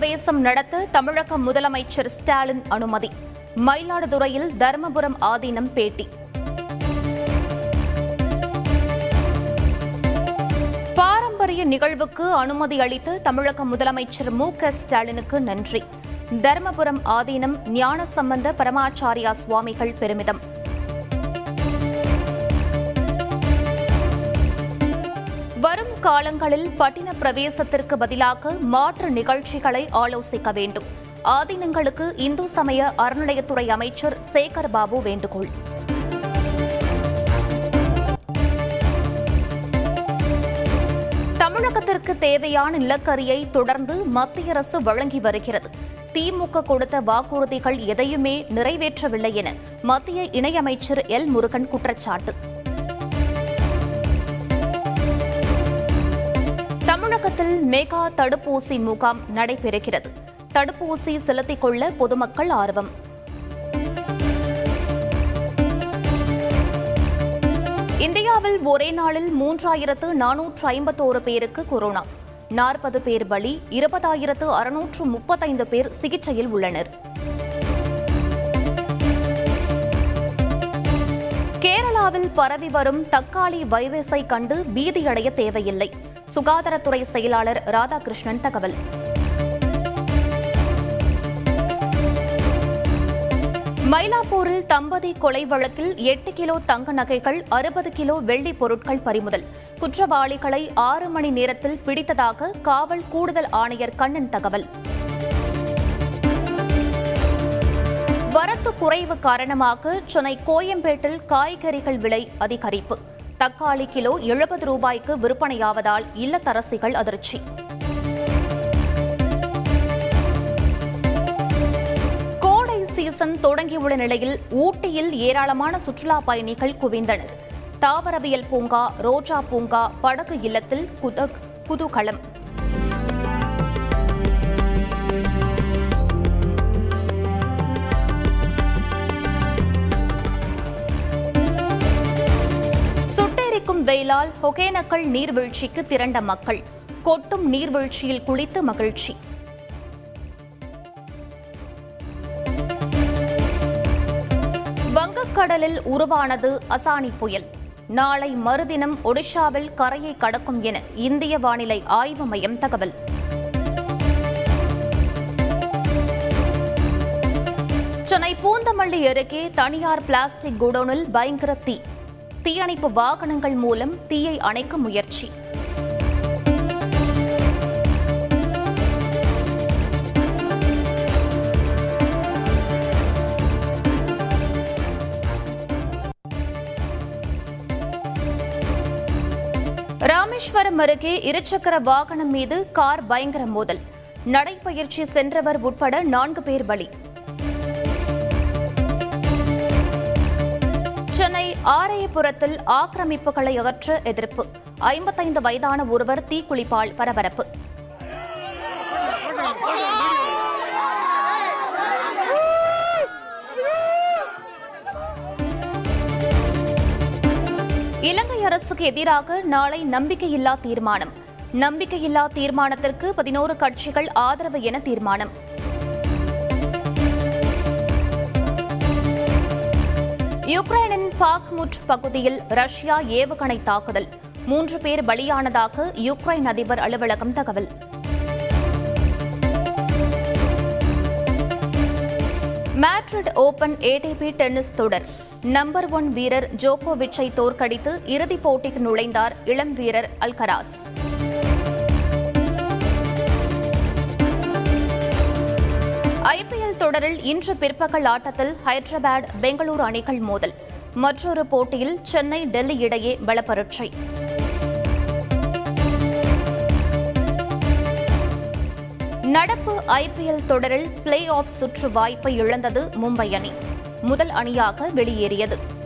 பிரவேசம் நடத்த தமிழக முதலமைச்சர் ஸ்டாலின் அனுமதி. மயிலாடுதுறையில் தர்மபுரம் ஆதீனம் பேட்டி. பாரம்பரிய நிகழ்வுக்கு அனுமதி அளித்து தமிழக முதலமைச்சர் மு க ஸ்டாலினுக்கு நன்றி. தர்மபுரம் ஆதீனம் ஞான சம்பந்த பரமாச்சாரியா சுவாமிகள் பெருமிதம். காலங்களில் பட்டின பிரவேசத்திற்கு பதிலாக மாற்று நிகழ்ச்சிகளை ஆலோசிக்க வேண்டும். ஆதீனங்களுக்கு இந்து சமய அறநிலையத்துறை அமைச்சர் சேகர் பாபு வேண்டுகோள். தமிழகத்திற்கு தேவையான நிலக்கரியை தொடர்ந்து மத்திய அரசு வழங்கி வருகிறது. திமுக கொடுத்த வாக்குறுதிகள் எதையுமே நிறைவேற்றவில்லை என மத்திய இணையமைச்சர் எல் முருகன் குற்றச்சாட்டு. தமிழகத்தில் மெகா தடுப்பூசி முகாம் நடைபெறுகிறது. தடுப்பூசி செலுத்திக் கொள்ள பொதுமக்கள் ஆர்வம். இந்தியாவில் ஒரே நாளில் மூன்றாயிரத்து நானூற்று ஐம்பத்தோரு பேருக்கு கொரோனா. நாற்பது பேர் பலி இருபதாயிரத்து அறுநூற்று முப்பத்தைந்து பேர் சிகிச்சையில் உள்ளனர். கேரளாவில் பரவி வரும் தக்காளி வைரஸை கண்டு பீதியடைய தேவையில்லை. சுகாதாரத்துறை செயலாளர் ராதாகிருஷ்ணன் தகவல். மயிலாப்பூரில் தம்பதி கொலை வழக்கில் எட்டு கிலோ தங்க நகைகள் அறுபது கிலோ வெள்ளி பொருட்கள் பறிமுதல். குற்றவாளிகளை ஆறு மணி நேரத்தில் பிடித்ததாக காவல் கூடுதல் ஆணையர் கண்ணன் தகவல். வரத்து குறைவு காரணமாக சென்னை கோயம்பேட்டில் காய்கறிகள் விலை அதிகரிப்பு. தக்காளி கிலோ எழுபது ரூபாய்க்கு விற்பனையாவதால் இல்லத்தரசிகள் அதிர்ச்சி. கோடை சீசன் தொடங்கியுள்ள நிலையில் ஊட்டியில் ஏராளமான சுற்றுலா பயணிகள் குவிந்தனர். தாவரவியல் பூங்கா ரோஜா பூங்கா படகு இல்லத்தில் குத- குதூகலம். சுட்டெரிக்கும் ஒகேனக்கல் நீர்வீழ்ச்சிக்கு திரண்ட மக்கள். கொட்டும் நீர்வீழ்ச்சியில் குளித்து மகிழ்ச்சி. வங்கக்கடலில் உருவானது அசானி புயல். நாளை மறுதினம் ஒடிஷாவில் கரையை கடக்கும் என இந்திய வானிலை ஆய்வு மையம் தகவல். சென்னை பூந்தமல்லி அருகே தனியார் பிளாஸ்டிக் குடோனில் பயங்கர தீ. தீயணைப்பு வாகனங்கள் மூலம் தீயை அணைக்க முயற்சி. ராமேஸ்வரம் அருகே இருசக்கர வாகனம் மீது கார் பயங்கர மோதல். நடைபயிற்சி சென்றவர் உட்பட நான்கு பேர் பலி. சென்னை ஆரையபுரத்தில் ஆக்கிரமிப்புகளை அகற்ற எதிர்ப்பு. ஐம்பத்தைந்து வயதான ஒருவர் தீக்குளிப்பால் பரபரப்பு. இலங்கை அரசுக்கு எதிராக நாளை நம்பிக்கையில்லா தீர்மானம். நம்பிக்கையில்லா தீர்மானத்திற்கு பதினோரு கட்சிகள் ஆதரவு என தீர்மானம். யுக்ரைனின் பாக்முட் பகுதியில் ரஷ்யா ஏவுகணை தாக்குதல். மூன்று பேர் பலியானதாக யுக்ரைன் அதிபர் அலுவலகம் தகவல். மேட்ரிட் ஓபன் ஏடிபி டென்னிஸ் தொடர். நம்பர் ஒன் வீரர் ஜோகோவிச்சை தோற்கடித்து இறுதிப் போட்டிக்கு நுழைந்தார் இளம் வீரர் அல்கராஸ். ஐபிஎல் தொடரில் இன்று பிற்பகல் ஆட்டத்தில் ஹைதராபாத் பெங்களூரு அணிகள் மோதல். மற்றொரு போட்டியில் சென்னை டெல்லி இடையே பலப்பரட்சை. நடப்பு ஐபிஎல் தொடரில் பிளே ஆஃப் சுற்று வாய்ப்பை இழந்தது மும்பை அணி. முதல் அணியாக வெளியேறியது.